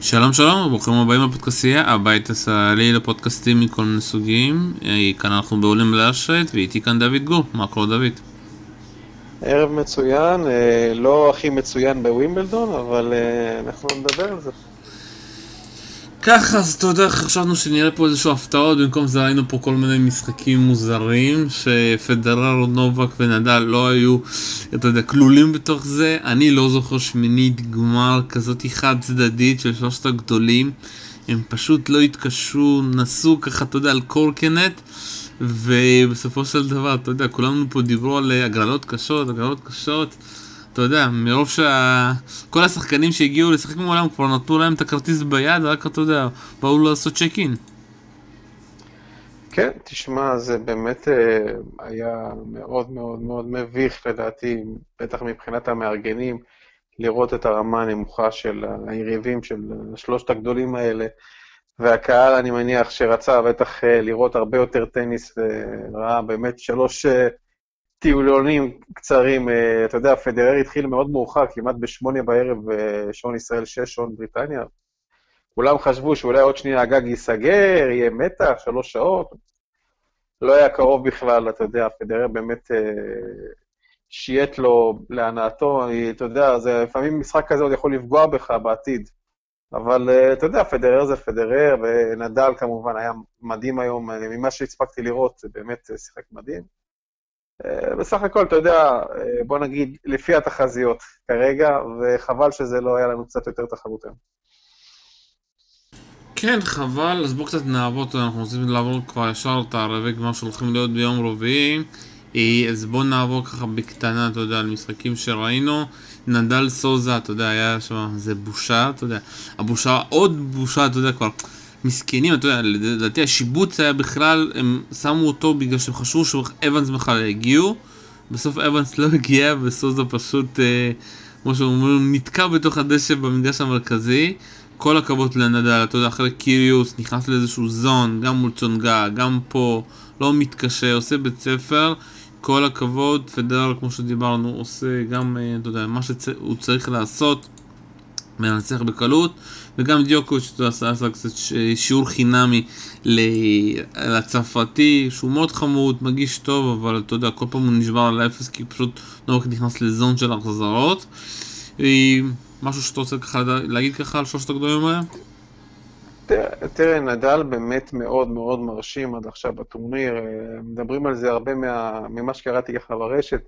שלום שלום, ברוכים הבאים לפודקאסייה, הבית הישראלי לפודקאסטים מכל מיני סוגים. אה, כאן אנחנו בעולים לאשרת, ואיתי כאן דוד גור. מה קורה דוד? ערב מצוין, אה, לא הכי מצוין בווימבלדון, אבל אה, אנחנו נדבר על זה. ככה, אז אתה יודע, חשבנו שנראה פה איזשהו הפתעות, במקום זה ראינו פה כל מיני משחקים מוזרים, שפדרר, נובק ונדל לא היו, אתה יודע, כלולים בתוך זה. אני לא זוכר שמינית גמר כזאת חד צדדית של שלושת הגדולים. הם פשוט לא התקשרו, נסו ככה, אתה יודע, על קורקנט, ובסופו של דבר, אתה יודע, כולנו פה דיברו על הגרלות קשות, הגרלות קשות. אתה יודע, מרוב שכל השחקנים שהגיעו לשחק מעולם כבר נתנו להם את הכרטיס ביד, רק אתה יודע, באו לעשות צ'ק אין. כן, תשמע, זה באמת אה, היה מאוד מאוד מאוד מביך לדעתי, בטח מבחינת המארגנים, לראות את הרמה הנמוכה של היריבים של שלושת הגדולים האלה, והקהל, אני מניח, שרצה בטח אה, לראות הרבה יותר טניס, וראה באמת שלוש אה, טיולונים קצרים, אה, אתה יודע, פדרר התחיל מאוד מאוחר, כמעט בשמונה בערב, אה, שעון ישראל שש, שעון בריטניה. כולם חשבו שאולי עוד שנייה הגג ייסגר, יהיה מתח, שלוש שעות. לא היה קרוב בכלל, אתה יודע, פדרר באמת אה, שייט לו להנאתו, אתה יודע, זה, לפעמים משחק כזה עוד יכול לפגוע בך בעתיד. אבל אתה יודע, פדרר זה פדרר, ונדל כמובן היה מדהים היום, ממה שהספקתי לראות, זה באמת שיחק מדהים. אה, בסך הכל, אתה יודע, אה, בוא נגיד, לפי התחזיות כרגע, וחבל שזה לא היה לנו קצת יותר תחרות היום. כן, חבל, אז בואו קצת נעבוד, אנחנו רוצים לעבור כבר ישר את הרבעי גמר שהולכים להיות ביום רביעי. אה, אז בואו נעבור ככה בקטנה, אתה יודע, על משחקים שראינו. נדל סוזה, אתה יודע, היה שם, זה בושה, אתה יודע. הבושה, עוד בושה, אתה יודע, כבר. מסכנים, אתה יודע, לדעתי השיבוץ היה בכלל, הם שמו אותו בגלל שהם חשבו שאבנס בכלל יגיעו. בסוף אבנס לא הגיע, וסוזה פשוט, אה, כמו שאומרים, נתקע בתוך הדשא במגרש המרכזי. כל הכבוד לנדל, אתה יודע, אחרי קיריוס, נכנס לאיזשהו זון, גם מול צונגה, גם פה, לא מתקשה, עושה בית ספר. כל הכבוד, פדר, כמו שדיברנו, עושה גם, אה, אתה יודע, מה שהוא צריך לעשות, מנצח בקלות. וגם דיוקוביץ' עשה, עשה קצת שיעור חינמי לצרפתי, שהוא מאוד חמוד, מגיש טוב, אבל אתה יודע, כל פעם הוא נשבר על האפס, כי פשוט נובק נכנס לזון של החזרות. משהו שאתה רוצה ככה להגיד ככה על שלושת הגדולים האלה? תראה, נדל באמת מאוד מאוד מרשים עד עכשיו בטורניר, מדברים על זה הרבה מה, ממה שקראתי ככה ברשת.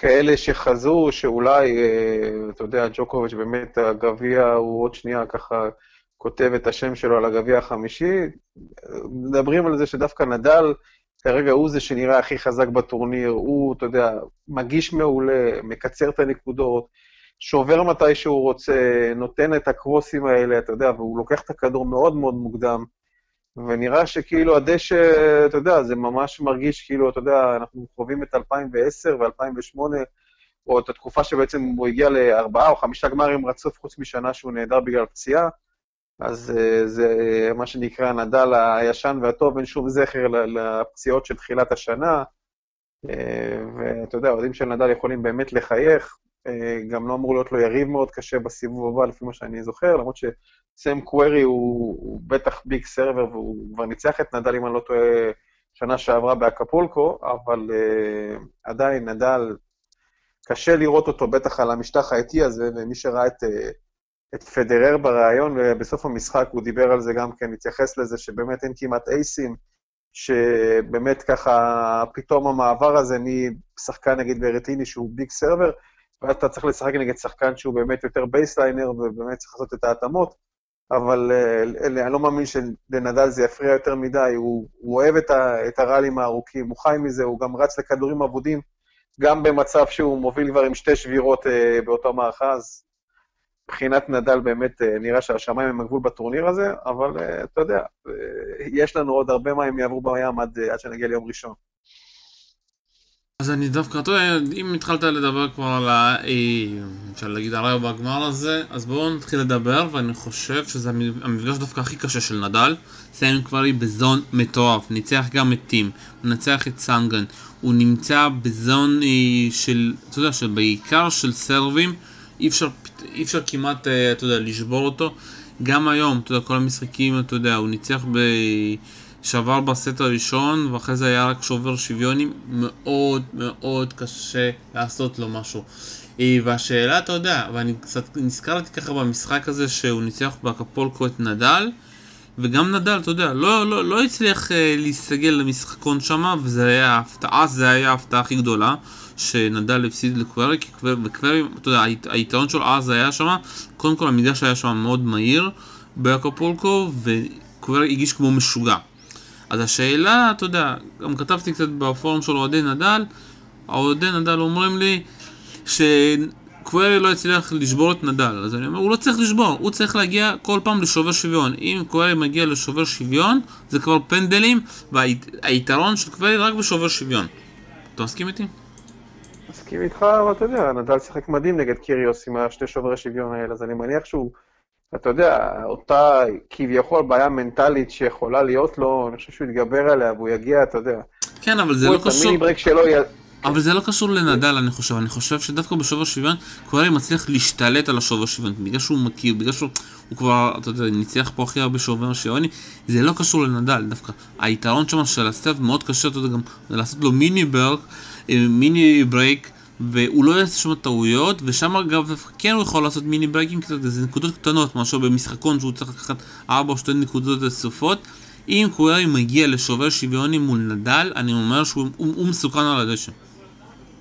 כאלה שחזו שאולי, אה, אתה יודע, ג'וקוביץ' באמת הגביע הוא עוד שנייה ככה כותב את השם שלו על הגביע החמישי. מדברים על זה שדווקא נדל, כרגע הוא זה שנראה הכי חזק בטורניר, הוא, אתה יודע, מגיש מעולה, מקצר את הנקודות, שובר מתי שהוא רוצה, נותן את הקרוסים האלה, אתה יודע, והוא לוקח את הכדור מאוד מאוד מוקדם. ונראה שכאילו הדשא, אתה יודע, זה ממש מרגיש כאילו, אתה יודע, אנחנו חווים את 2010 ו-2008, או את התקופה שבעצם הוא הגיע לארבעה או חמישה גמרים רצוף, חוץ משנה שהוא נעדר בגלל פציעה. אז אה, זה מה שנקרא נדל הישן והטוב, אין שום זכר לפציעות של תחילת השנה. אה, ואתה יודע, אוהדים של נדל יכולים באמת לחייך, אה, גם לא אמור להיות לו יריב מאוד קשה בסיבוב הבא, לפי מה שאני זוכר, למרות שסם קווירי הוא, הוא בטח ביג סרבר, והוא כבר ניצח את נדל, אם אני לא טועה, שנה שעברה באקפולקו, אבל אה, עדיין נדל, קשה לראות אותו בטח על המשטח האיטי הזה, ומי שראה את, אה, את פדרר בריאיון בסוף המשחק, הוא דיבר על זה גם כן, התייחס לזה שבאמת אין כמעט אייסים, שבאמת ככה פתאום המעבר הזה משחקן נגיד ברטיני שהוא big server, ואז אתה צריך לשחק נגד שחקן שהוא באמת יותר baseliner, ובאמת צריך לעשות את ההתאמות, אבל uh, אני לא מאמין שלנדל זה יפריע יותר מדי, הוא, הוא אוהב את, ה, את הראלים הארוכים, הוא חי מזה, הוא גם רץ לכדורים אבודים, גם במצב שהוא מוביל כבר עם שתי שבירות uh, באותו מערכה, אז מבחינת נדל באמת uh, נראה שהשמיים הם הגבול בטורניר הזה, אבל uh, אתה יודע, uh, יש לנו עוד הרבה מים יעברו בים עד, uh, עד שנגיע ליום ראשון. אז אני דווקא, יודע, אם התחלת לדבר כבר על ה... אפשר להגיד הרעיון בגמר הזה, אז בואו נתחיל לדבר, ואני חושב שזה המפגש דווקא הכי קשה של נדל. סיים כבר בזון מטורף, ניצח גם את טים, נצח את סנגן, הוא נמצא בזון של, אתה יודע, של בעיקר של סרבים, אי אפשר, אי אפשר כמעט, אה, אתה יודע, לשבור אותו. גם היום, אתה יודע, כל המשחקים, אתה יודע, הוא ניצח ב... שבר בסט הראשון, ואחרי זה היה רק שובר שוויונים, מאוד מאוד קשה לעשות לו משהו. אה, והשאלה, אתה יודע, ואני קצת נזכרתי ככה במשחק הזה שהוא ניצח באקפולקו את נדל, וגם נדל, אתה יודע, לא, לא, לא הצליח אה, להסתגל למשחקון שמה, וזה היה ההפתעה, זה היה ההפתעה הכי גדולה, שנדל הפסיד לקווירי, כי קווירי, אתה יודע, היתרון שלו אז היה שמה, קודם כל המגרש היה שם מאוד מהיר באקפולקו, וקווירי הגיש כמו משוגע. אז השאלה, אתה יודע, גם כתבתי קצת בפורום של אוהדי נדל, האוהדי נדל אומרים לי שקווירי לא הצליח לשבור את נדל, אז אני אומר, הוא לא צריך לשבור, הוא צריך להגיע כל פעם לשובר שוויון. אם קווירי מגיע לשובר שוויון, זה כבר פנדלים, והיתרון של קווירי רק בשובר שוויון. אתה מסכים איתי? מסכים איתך, אבל אתה יודע, נדל שיחק מדהים נגד קיריוס עם השני שוברי שוויון האלה, אז אני מניח שהוא... אתה יודע, אותה כביכול בעיה מנטלית שיכולה להיות לו, אני חושב שהוא יתגבר עליה והוא יגיע, אתה יודע. כן, אבל זה לא קשור... שלו אבל זה לא קשור לנדל, אני חושב. אני חושב שדווקא בשובר שוויון, קווירי מצליח להשתלט על השובר שוויון. בגלל שהוא מכיר, בגלל שהוא כבר, אתה יודע, ניצח פה הכי הרבה שובר שוויוני, זה לא קשור לנדל, דווקא. היתרון שם של הסטף מאוד קשה, אתה יודע, גם לעשות לו mini break, אה, mini break. והוא לא יעשה שם טעויות, ושם אגב כן הוא יכול לעשות מיני ברייקים קצת, זה נקודות קטנות, מאשר במשחקון שהוא צריך לקחת 4 או 2 נקודות נוספות. אם קווירי מגיע לשובר שוויוני מול נדל, אני אומר שהוא הוא, הוא מסוכן על הדשא.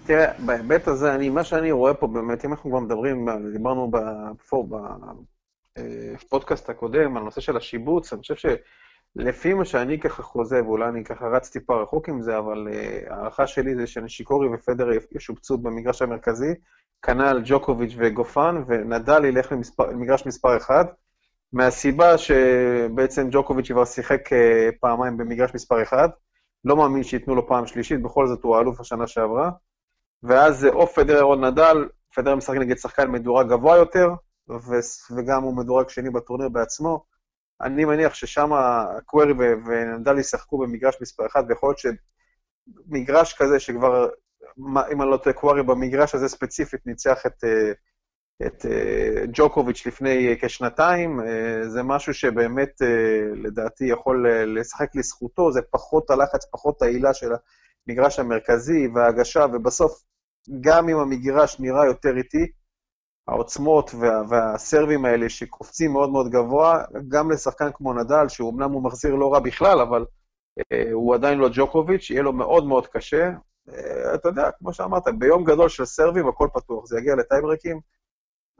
תראה, בהיבט הזה, אני, מה שאני רואה פה באמת, אם אנחנו כבר מדברים, דיברנו בפודקאסט הקודם על נושא של השיבוץ, אני חושב שלפי מה שאני ככה חוזה, ואולי אני ככה רץ טיפה רחוק עם זה, אבל uh, הערכה שלי זה שנשיקורי ופדר ישובצו במגרש המרכזי, כנ"ל ג'וקוביץ' וגופן, ונדל ילך למגרש מספר 1, מהסיבה שבעצם ג'וקוביץ' כבר שיחק uh, פעמיים במגרש מספר 1, לא מאמין שייתנו לו פעם שלישית, בכל זאת הוא האלוף השנה שעברה. ואז או פדרר או נדל, פדרר משחק נגד שחקן מדורג גבוה יותר, וגם הוא מדורג שני בטורניר בעצמו. אני מניח ששם קווירי ונדל ישחקו במגרש מספר 1, ויכול להיות שמגרש כזה שכבר, אם אני לא טועה, קווירי במגרש הזה ספציפית ניצח את, את ג'וקוביץ' לפני כשנתיים, זה משהו שבאמת לדעתי יכול לשחק לזכותו, זה פחות הלחץ, פחות העילה של המגרש המרכזי וההגשה, ובסוף גם אם המגרש נראה יותר איטי, העוצמות וה, והסרבים האלה שקופצים מאוד מאוד גבוה, גם לשחקן כמו נדל, שאומנם הוא מחזיר לא רע בכלל, אבל אה, הוא עדיין לא ג'וקוביץ', יהיה לו מאוד מאוד קשה. אה, אתה יודע, כמו שאמרת, ביום גדול של סרבים הכל פתוח, זה יגיע לטייברקים.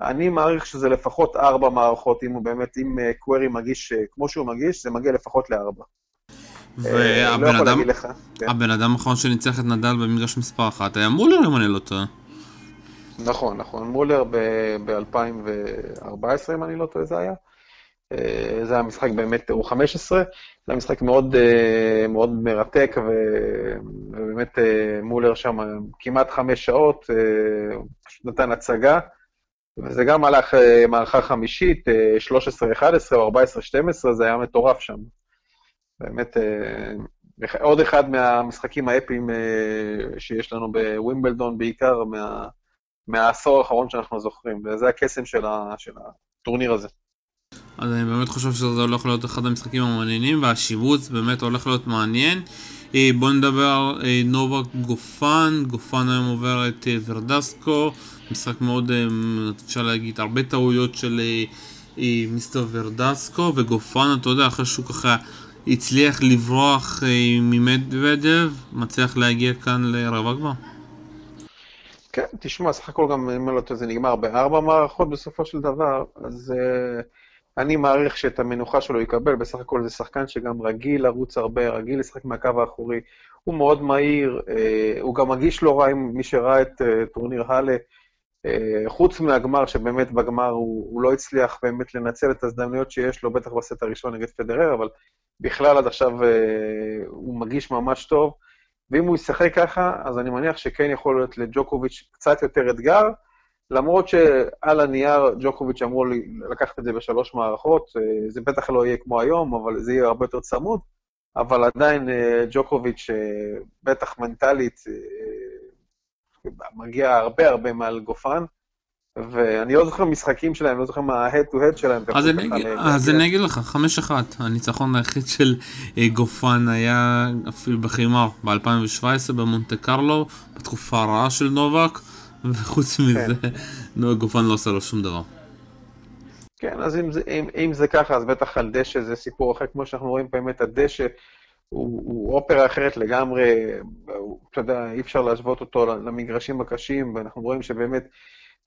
אני מעריך שזה לפחות ארבע מערכות, אם הוא באמת, אם אה, קווירי מגיש אה, כמו שהוא מגיש, זה מגיע לפחות לארבע. והבן לא אדם, כן. הבן אדם האחרון שניצח את נדל במגרש מספר אחת היה מולר אם אני לא טועה. נכון, נכון, מולר ב-2014 אם אני לא טועה זה היה. אה, זה היה משחק באמת, הוא 15, זה היה משחק מאוד, אה, מאוד מרתק, ובאמת אה, מולר שם כמעט חמש שעות, פשוט נתן הצגה, וזה גם הלך מערכה חמישית, 13-11 או 14-12, זה היה מטורף שם. באמת, עוד אחד מהמשחקים האפיים שיש לנו בווימבלדון, בעיקר מה, מהעשור האחרון שאנחנו זוכרים, וזה הקסם של, ה, של הטורניר הזה. אז אני באמת חושב שזה הולך להיות אחד המשחקים המעניינים, והשיבוץ באמת הולך להיות מעניין. אה, בואו נדבר על נובק גופן, גופן היום עובר את ורדסקו, משחק מאוד, אפשר להגיד, הרבה טעויות של מיסטר ורדסקו, וגופן, אתה יודע, אחרי שהוא ככה הצליח לברוח אה, ממדוודב, מצליח להגיע כאן לרב אגבר? כן, תשמע, סך הכל גם, אם לא טועה, זה נגמר בארבע מערכות בסופו של דבר, אז uh, אני מעריך שאת המנוחה שלו יקבל, בסך הכל זה שחקן שגם רגיל לרוץ הרבה, רגיל לשחק מהקו האחורי, הוא מאוד מהיר, uh, הוא גם מגיש לא רע עם מי שראה את uh, טורניר האלה, uh, חוץ מהגמר, שבאמת בגמר הוא, הוא לא הצליח באמת לנצל את ההזדמנויות שיש לו, בטח בסט הראשון נגד פדרר, אבל בכלל עד עכשיו אה, הוא מרגיש ממש טוב, ואם הוא ישחק ככה, אז אני מניח שכן יכול להיות לג'וקוביץ' קצת יותר אתגר, למרות שעל הנייר ג'וקוביץ' אמור לקחת את זה בשלוש מערכות, אה, זה בטח לא יהיה כמו היום, אבל זה יהיה הרבה יותר צמוד, אבל עדיין אה, ג'וקוביץ', בטח מנטלית, מגיע הרבה הרבה מעל גופן, ואני לא זוכר משחקים שלהם, לא זוכר מה ה-head to head שלהם. אז אני אגיד לך, 5-1, הניצחון היחיד של אה, גופן היה אפילו בחימר ב-2017 במונטה קרלו, בתקופה הרעה של נובק, וחוץ כן. מזה, גופן לא עושה לו שום דבר. כן, אז אם זה, אם, אם זה ככה, אז בטח על דשא זה סיפור אחר, כמו שאנחנו רואים באמת, הדשא הוא, הוא אופרה אחרת לגמרי, אתה יודע, אי אפשר להשוות אותו למגרשים הקשים, ואנחנו רואים שבאמת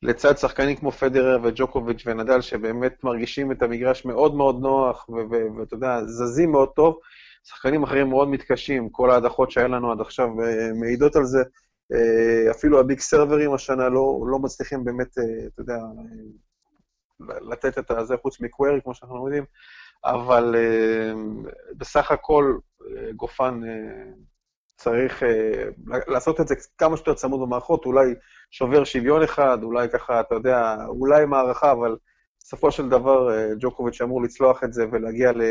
לצד שחקנים כמו פדרר וג'וקוביץ' ונדל, שבאמת מרגישים את המגרש מאוד מאוד נוח, ואתה יודע, זזים מאוד טוב, שחקנים אחרים מאוד מתקשים, כל ההדחות שהיה לנו עד עכשיו אה, מעידות על זה. אה, אפילו הביג סרברים השנה לא, לא מצליחים באמת, אה, אתה יודע, לתת את הזה חוץ מקווירי, כמו שאנחנו יודעים, אבל בסך הכל גופן צריך uh, לעשות את זה כמה שיותר צמוד במערכות, אולי שובר שוויון אחד, אולי ככה, אתה יודע, אולי מערכה, אבל בסופו של דבר uh, ג'וקוביץ' אמור לצלוח את זה ולהגיע ל...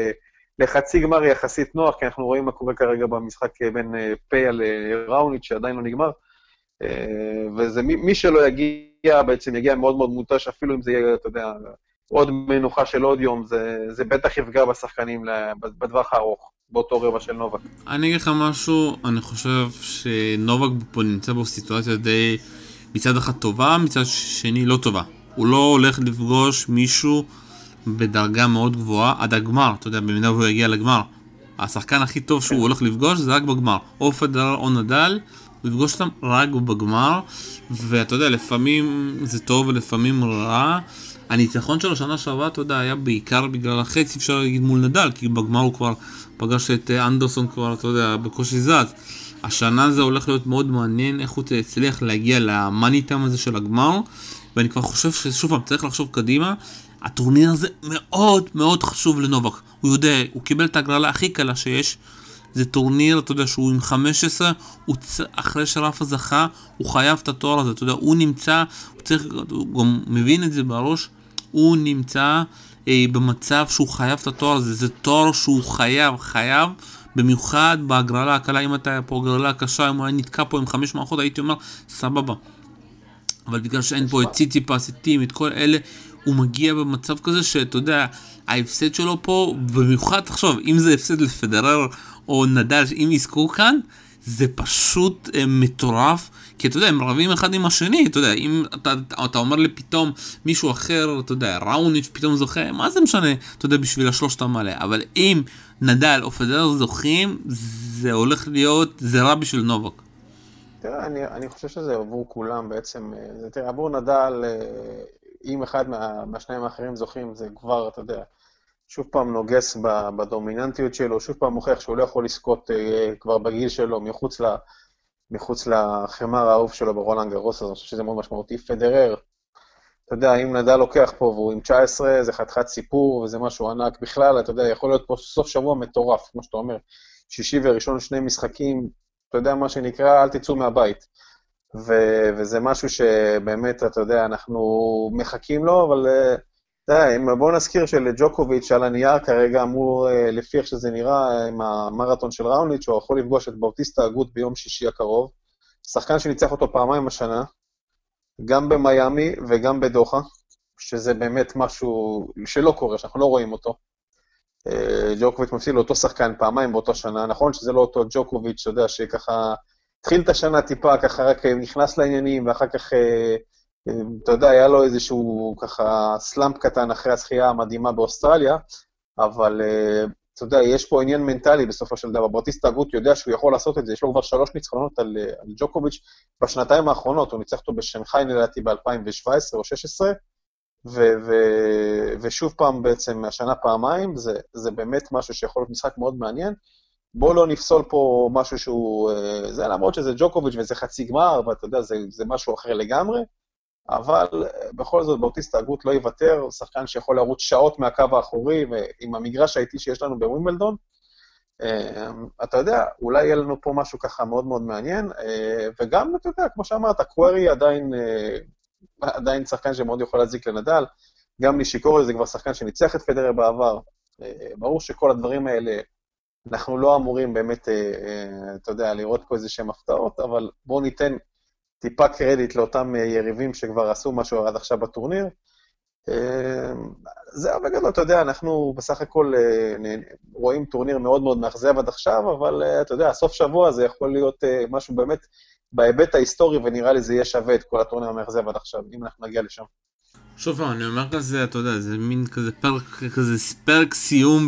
לחצי גמר יחסית נוח, כי אנחנו רואים מה קורה כרגע במשחק אה, בין פיה לראוניץ', שעדיין לא נגמר. וזה מי שלא יגיע, בעצם יגיע מאוד מאוד מותש, אפילו אם זה יהיה, אתה יודע, עוד מנוחה של עוד יום, זה, זה בטח יפגע בשחקנים בטווח הארוך. באותו רבע של נובק. אני אגיד לך משהו, אני חושב שנובק פה נמצא בסיטואציה די מצד אחד טובה, מצד שני לא טובה. הוא לא הולך לפגוש מישהו בדרגה מאוד גבוהה עד הגמר, אתה יודע, במידה והוא יגיע לגמר. השחקן הכי טוב שהוא הולך לפגוש זה רק בגמר. או פדרר או נדל, הוא יפגוש אותם רק בגמר, ואתה יודע, לפעמים זה טוב ולפעמים רע. הניצחון שלו שנה שעברה, אתה יודע, היה בעיקר בגלל החצי, אפשר להגיד מול נדל, כי בגמר הוא כבר פגש את אה, אנדרסון כבר, אתה יודע, בקושי זז. השנה זה הולך להיות מאוד מעניין איך הוא הצליח להגיע למאני טאם הזה של הגמר, ואני כבר חושב ששוב פעם צריך לחשוב קדימה, הטורניר הזה מאוד מאוד חשוב לנובק. הוא יודע, הוא קיבל את ההגרלה הכי קלה שיש. זה טורניר, אתה יודע, שהוא עם 15, הוא צ... אחרי שרפה זכה, הוא חייב את התואר הזה, אתה יודע, הוא נמצא, הוא צריך, הוא גם מבין את זה בראש, הוא נמצא אה, במצב שהוא חייב את התואר הזה, זה תואר שהוא חייב, חייב, במיוחד בהגרלה הקלה, אם היה פה הגרלה קשה, אם הוא היה נתקע פה עם חמש מערכות, הייתי אומר, סבבה. אבל בגלל שאין פה את ציציפס, את טים, את כל אלה, הוא מגיע במצב כזה שאתה יודע, ההפסד שלו פה, במיוחד, תחשוב, אם זה הפסד לפדרר או נדל, אם יזכו כאן, זה פשוט אה, מטורף, כי אתה יודע, הם רבים אחד עם השני, אתה יודע, אם אתה, אתה אומר לי פתאום מישהו אחר, אתה יודע, ראוניץ' פתאום זוכה, מה זה משנה, אתה יודע, בשביל השלושת המלא, אבל אם נדל או פדר זוכים, זה הולך להיות, זה רע בשביל נובק. תראה, אני, אני חושב שזה עבור כולם בעצם, אה, תראה, עבור נדל, אה, אם אחד מה, מהשניים האחרים זוכים, זה כבר, אתה יודע, שוב פעם נוגס בדומיננטיות שלו, שוב פעם מוכיח שהוא לא יכול לזכות אה, כבר בגיל שלו מחוץ, ל, מחוץ לחמר האהוב שלו ברולנד גרוס, אז אני חושב שזה מאוד משמעותי. פדרר, אתה יודע, אם נדל לוקח פה והוא עם 19, זה חתיכת סיפור וזה משהו ענק בכלל, אתה יודע, יכול להיות פה סוף שבוע מטורף, כמו שאתה אומר, שישי וראשון שני משחקים, אתה יודע מה שנקרא, אל תצאו מהבית. ו- וזה משהו שבאמת, אתה יודע, אנחנו מחכים לו, אבל... Uh, בואו נזכיר שלג'וקוביץ' על הנייר כרגע אמור, אה, לפי איך שזה נראה, עם המרתון של ראוניץ', הוא יכול לפגוש את באוטיסטה הגות ביום שישי הקרוב. שחקן שניצח אותו פעמיים השנה, גם במיאמי וגם בדוחה, שזה באמת משהו שלא קורה, שאנחנו לא רואים אותו. אה, ג'וקוביץ' מפסיד לאותו שחקן פעמיים באותה שנה, נכון שזה לא אותו ג'וקוביץ', אתה יודע, שככה התחיל את השנה טיפה, ככה רק נכנס לעניינים, ואחר כך אה, אתה יודע, היה לו איזשהו ככה סלאמפ קטן אחרי הזכייה המדהימה באוסטרליה, אבל אה, אתה יודע, יש פה עניין מנטלי בסופו של דבר. ברטיסטה גוט יודע שהוא יכול לעשות את זה, יש לו כבר שלוש ניצחונות על, אה, על ג'וקוביץ' בשנתיים האחרונות, הוא ניצח אותו בשנגחאי לדעתי ב-2017 או 2016, ו- ו- ושוב פעם בעצם השנה פעמיים, זה, זה באמת משהו שיכול להיות משחק מאוד מעניין. בואו לא נפסול פה משהו שהוא... אה, זה למרות שזה ג'וקוביץ' וזה חצי גמר, ואתה יודע, זה, זה משהו אחר לגמרי. אבל אה, בכל זאת באוטיסט ההגות לא יוותר, שחקן שיכול לרוץ שעות מהקו האחורי, ועם המגרש האיטי שיש לנו בווימבלדון, אה, אתה יודע, אולי יהיה לנו פה משהו ככה מאוד מאוד מעניין, אה, וגם, אתה יודע, כמו שאמרת, קווירי עדיין, עדיין שחקן שמאוד יכול להזיק לנדל, גם נישיקורי זה כבר שחקן שניצח את פדרר בעבר. ברור שכל הדברים האלה, אנחנו לא אמורים באמת, אתה יודע, לראות פה איזה שהם הפתעות, אבל בואו ניתן טיפה קרדיט לאותם יריבים שכבר עשו משהו עד עכשיו בטורניר. זהו בגדול, אתה יודע, אנחנו בסך הכל רואים טורניר מאוד מאוד מאכזב עד עכשיו, אבל אתה יודע, סוף שבוע זה יכול להיות משהו באמת בהיבט ההיסטורי, ונראה לי זה יהיה שווה את כל הטורניר המאכזב עד עכשיו, אם אנחנו נגיע לשם. שוב אני אומר כזה, אתה יודע, זה מין כזה פרק, כזה פרק סיום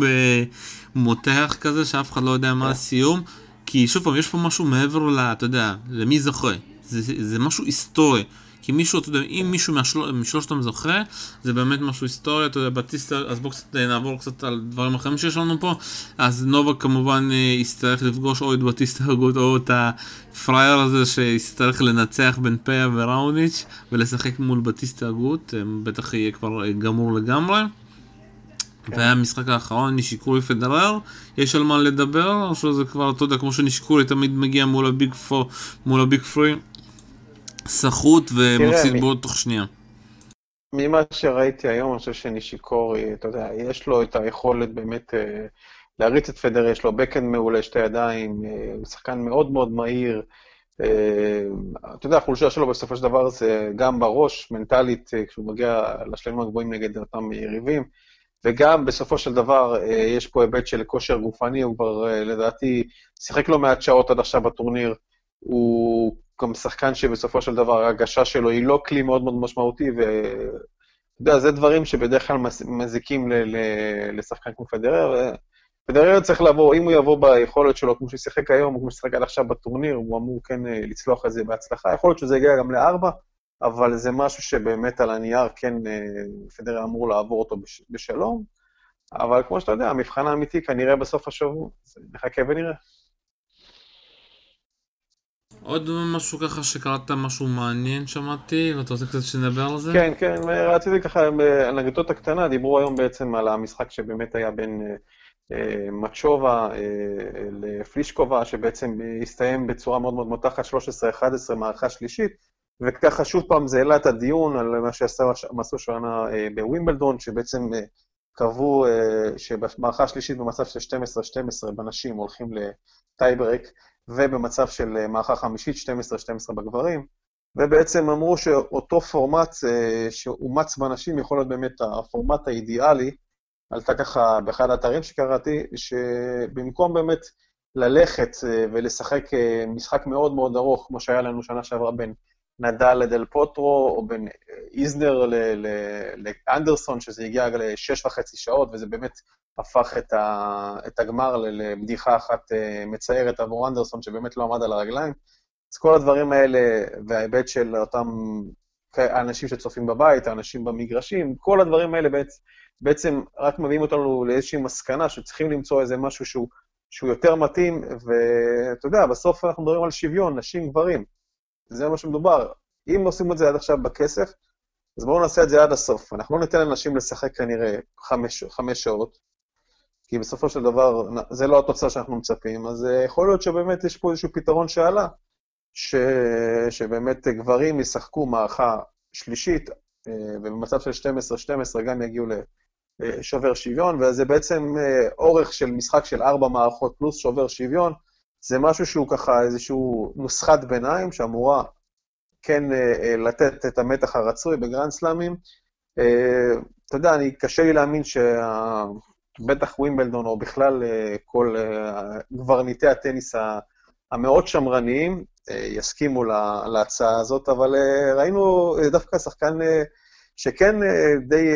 במותח כזה, שאף אחד לא יודע מה כן. הסיום, כי שוב פעם, יש פה משהו מעבר ל... אתה יודע, למי זוכה. זה, זה, משהו היסטורי. כי מישהו, אתה יודע, אם מישהו מהשל... משלושתם זוכה, זה באמת משהו היסטורי, אתה יודע, בטיסטה, אז בואו קצת אה, נעבור קצת על דברים אחרים שיש לנו פה. אז נובה כמובן אה, יצטרך לפגוש או את בטיסטה הגות או את הפרייר הזה שיצטרך לנצח בין פיה וראוניץ' ולשחק מול בטיסטה הגות, בטח יהיה כבר אה, גמור לגמרי. כן. והיה המשחק האחרון, נישיקורי פדרר, יש על מה לדבר, או שזה כבר, אתה יודע, כמו שנישיקורי תמיד מגיע מול הביג פור, מול הביג פרי, סחוט ומפסיד בו תוך שנייה. ממה שראיתי היום, אני חושב שנישיקורי, אתה יודע, יש לו את היכולת באמת אה, להריץ את פדר, יש לו בקן מעולה, שתי ידיים, אה, הוא שחקן מאוד מאוד מהיר. אה, אתה יודע, החולשה שלו בסופו של דבר זה גם בראש, מנטלית, כשהוא מגיע לשלבים הגבוהים נגד אותם יריבים, וגם בסופו של דבר יש פה היבט של כושר גופני, הוא כבר לדעתי שיחק לא מעט שעות עד עכשיו בטורניר. הוא גם שחקן שבסופו של דבר ההגשה שלו היא לא כלי מאוד מאוד משמעותי, ואתה יודע, זה דברים שבדרך כלל מזיקים לשחקן כמו פדרר. פדרר צריך לבוא, אם הוא יבוא ביכולת שלו, כמו שהוא שיחק היום, כמו שהוא שיחק עד עכשיו בטורניר, הוא אמור כן אה, לצלוח את זה בהצלחה. יכול להיות שזה יגיע גם לארבע, אבל זה משהו שבאמת על הנייר כן אה, פדרר אמור לעבור אותו בשלום. אבל כמו שאתה יודע, המבחן האמיתי כנראה בסוף השבוע, נחכה ונראה. עוד משהו ככה שקראת משהו מעניין שמעתי, ואתה רוצה קצת שנדבר על זה? כן, כן, רציתי ככה, באנקדוטה הקטנה, דיברו היום בעצם על המשחק שבאמת היה בין אה, אה, מצ'ובה אה, לפלישקובה, שבעצם הסתיים בצורה מאוד מאוד מותחת, 13-11, מערכה שלישית, וככה שוב פעם זה העלה את הדיון על מה שעשו שנה בווימבלדון, שבעצם קבעו שבמערכה השלישית במצב של 12-12 בנשים הולכים לטייברק, ובמצב של אה, מערכה חמישית, 12-12 בגברים, ובעצם אמרו שאותו פורמט אה, שאומץ בנשים יכול להיות באמת הפורמט האידיאלי, עלתה ככה באחד האתרים שקראתי, שבמקום באמת ללכת אה, ולשחק משחק מאוד מאוד ארוך, כמו שהיה לנו שנה שעברה בין נדל לדל פוטרו, או בין איזנר לאנדרסון, שזה הגיע לשש וחצי שעות, וזה באמת הפך את, ה, את הגמר לבדיחה אחת אה, מצערת עבור אנדרסון, שבאמת לא עמד על הרגליים. אז כל הדברים האלה, וההיבט של אותם האנשים שצופים בבית, האנשים במגרשים, כל הדברים האלה בעצם, בעצם רק מביאים אותנו לאיזושהי מסקנה שצריכים למצוא איזה משהו שהוא, שהוא יותר מתאים, ואתה יודע, בסוף אנחנו מדברים על שוויון, נשים, גברים. זה מה שמדובר. אם עושים את זה עד עכשיו בכסף, אז בואו נעשה את זה עד הסוף. אנחנו לא ניתן לאנשים לשחק כנראה חמש, חמש שעות, כי בסופו של דבר זה לא התוצאה שאנחנו מצפים, אז אה, יכול להיות שבאמת יש פה איזשהו פתרון שעלה, ש... שבאמת גברים ישחקו מערכה שלישית, אה, ובמצב של 12-12 גם יגיעו לשובר שוויון, וזה בעצם אה, אורך של משחק של ארבע מערכות פלוס שובר שוויון, זה משהו שהוא ככה איזשהו נוסחת ביניים שאמורה כן לתת את המתח הרצוי בגרנד סלאמים. אתה יודע, אני, קשה לי להאמין שה... בטח ווימבלדון, או בכלל אה, כל קברניטי אה, הטניס המאוד שמרניים, אה, יסכימו להצעה הזאת, אבל ראינו דווקא שחקן שכן די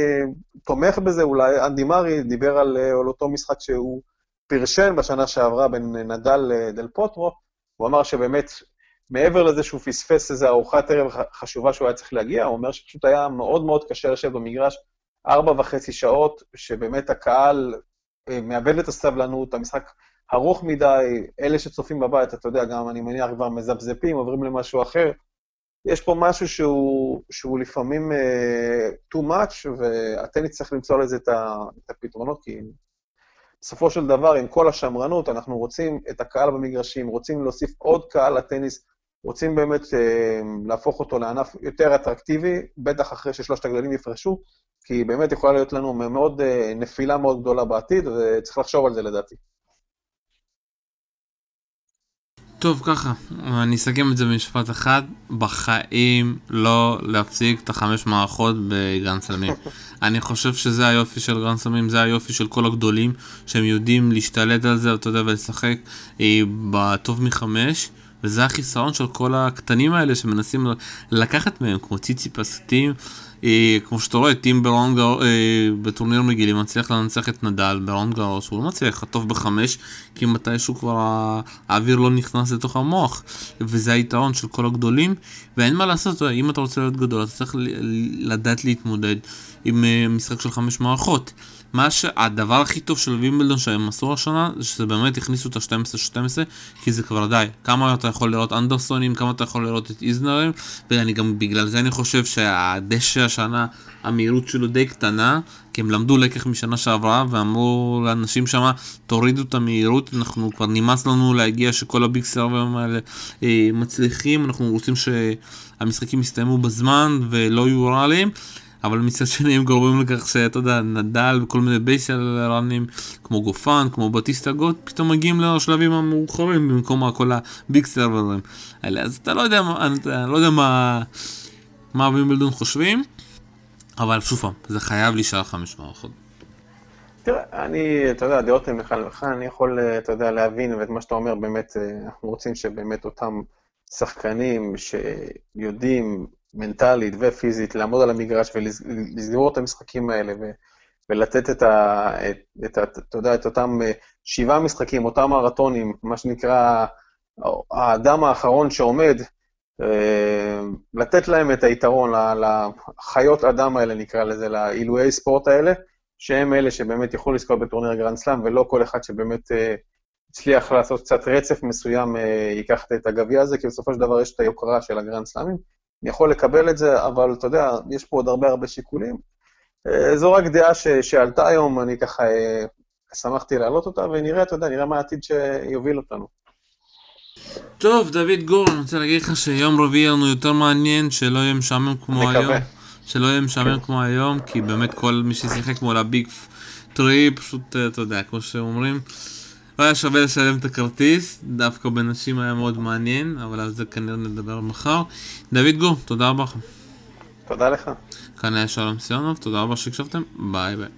תומך בזה, אולי אנדי מארי דיבר על, על אותו משחק שהוא פרשן בשנה שעברה בין נדל לדל פוטרו, הוא אמר שבאמת, מעבר לזה שהוא פספס איזו ארוחת ערב חשובה שהוא היה צריך להגיע, הוא אומר שפשוט היה מאוד מאוד קשה לשבת במגרש ארבע וחצי שעות, שבאמת הקהל אה, מאבד את הסבלנות, המשחק ארוך מדי, אלה שצופים בבית, אתה יודע, גם אני מניח כבר מזפזפים, עוברים למשהו אחר. יש פה משהו שהוא, שהוא לפעמים uh, too much, והטניס צריך למצוא לזה את הפתרונות, כי בסופו של דבר, עם כל השמרנות, אנחנו רוצים את הקהל במגרשים, רוצים להוסיף עוד קהל לטניס, רוצים באמת uh, להפוך אותו לענף יותר אטרקטיבי, בטח אחרי ששלושת הגדולים יפרשו, כי באמת יכולה להיות לנו מאוד, אה, נפילה מאוד גדולה בעתיד, וצריך לחשוב על זה לדעתי. טוב, ככה, אני אסכם את זה במשפט אחד, בחיים לא להפסיק את החמש מערכות בגן סלמים. אני חושב שזה היופי של גן סלמים, זה היופי של כל הגדולים, שהם יודעים להשתלט על זה, אתה יודע, ולשחק אה, בטוב מחמש. וזה החיסרון של כל הקטנים האלה שמנסים לקחת מהם, כמו ציצי פסטים, אה, כמו שאתה רואה, טים ברון גר, אה, בטורניר מגילים מצליח לנצח את נדל, ברון גרוס, הוא לא מצליח לחטוף בחמש, כי מתישהו כבר האוויר לא נכנס לתוך המוח, וזה היתרון של כל הגדולים, ואין מה לעשות, אם אתה רוצה להיות גדול, אתה צריך לדעת להתמודד עם אה, משחק של חמש מערכות. מה שהדבר הכי טוב של וימבלדון שהם עשו השנה, זה שזה באמת הכניסו את ה-12-12, כי זה כבר די. כמה אתה יכול לראות אנדרסונים, כמה אתה יכול לראות את איזנרים, ואני גם בגלל זה אני חושב שהדשא השנה, המהירות שלו די קטנה, כי הם למדו לקח משנה שעברה, ואמרו לאנשים שם, תורידו את המהירות, אנחנו כבר נמאס לנו להגיע שכל הביג סרברים האלה אה, מצליחים, אנחנו רוצים שהמשחקים יסתיימו בזמן ולא יהיו רעלים. אבל מצד שני הם גורמים לכך שאתה יודע, נדל וכל מיני בייסל ראנים כמו גופן, כמו בטיסטה גוט, פתאום מגיעים לשלבים המאוחרים במקום כל הביג סרברים האלה. אז אתה לא יודע, אתה לא יודע מה, מה וימבלדון חושבים, אבל שוב פעם, זה חייב להישאר חמש מערכות. תראה, אני, אתה יודע, דעות הן לכאן ולכאן, אני יכול, אתה יודע, להבין, ואת מה שאתה אומר, באמת, אנחנו רוצים שבאמת אותם שחקנים שיודעים מנטלית ופיזית לעמוד על המגרש ולסגור את המשחקים האלה ו, ולתת את, ה, את, את, אתה יודע, את אותם אה, שבעה משחקים, אותם מרתונים, מה שנקרא האדם האחרון שעומד, אה, לתת להם את היתרון לחיות אדם האלה, נקרא לזה, לעילויי ספורט האלה, שהם אלה שבאמת יוכלו לזכות בטורניר גרנד סלאם, ולא כל אחד שבאמת אה, הצליח לעשות קצת רצף מסוים ייקח את הגביע הזה, כי בסופו של דבר יש את היוקרה של הגרנד סלאמים. אני יכול לקבל את זה, אבל אתה יודע, יש פה עוד הרבה הרבה שיקולים. אה, זו רק דעה ש, שעלתה היום, אני ככה אה, שמחתי להעלות אותה, ונראה, אתה יודע, נראה מה העתיד שיוביל אותנו. טוב, דוד גור, אני רוצה להגיד לך שיום רביעי יהיה לנו יותר מעניין, שלא יהיה משעמם כמו היום. שלא יהיה משעמם כן. כמו היום, כי באמת כל מי ששיחק מול הביג טרי, פשוט, אה, אתה יודע, כמו שאומרים, לא היה שווה לשלם את הכרטיס, דווקא בנשים היה מאוד מעניין, אבל על זה כנראה נדבר מחר. דוד גור, תודה רבה לכם. תודה לך. כאן היה שלום סיונוב, תודה רבה שהקשבתם, ביי ביי.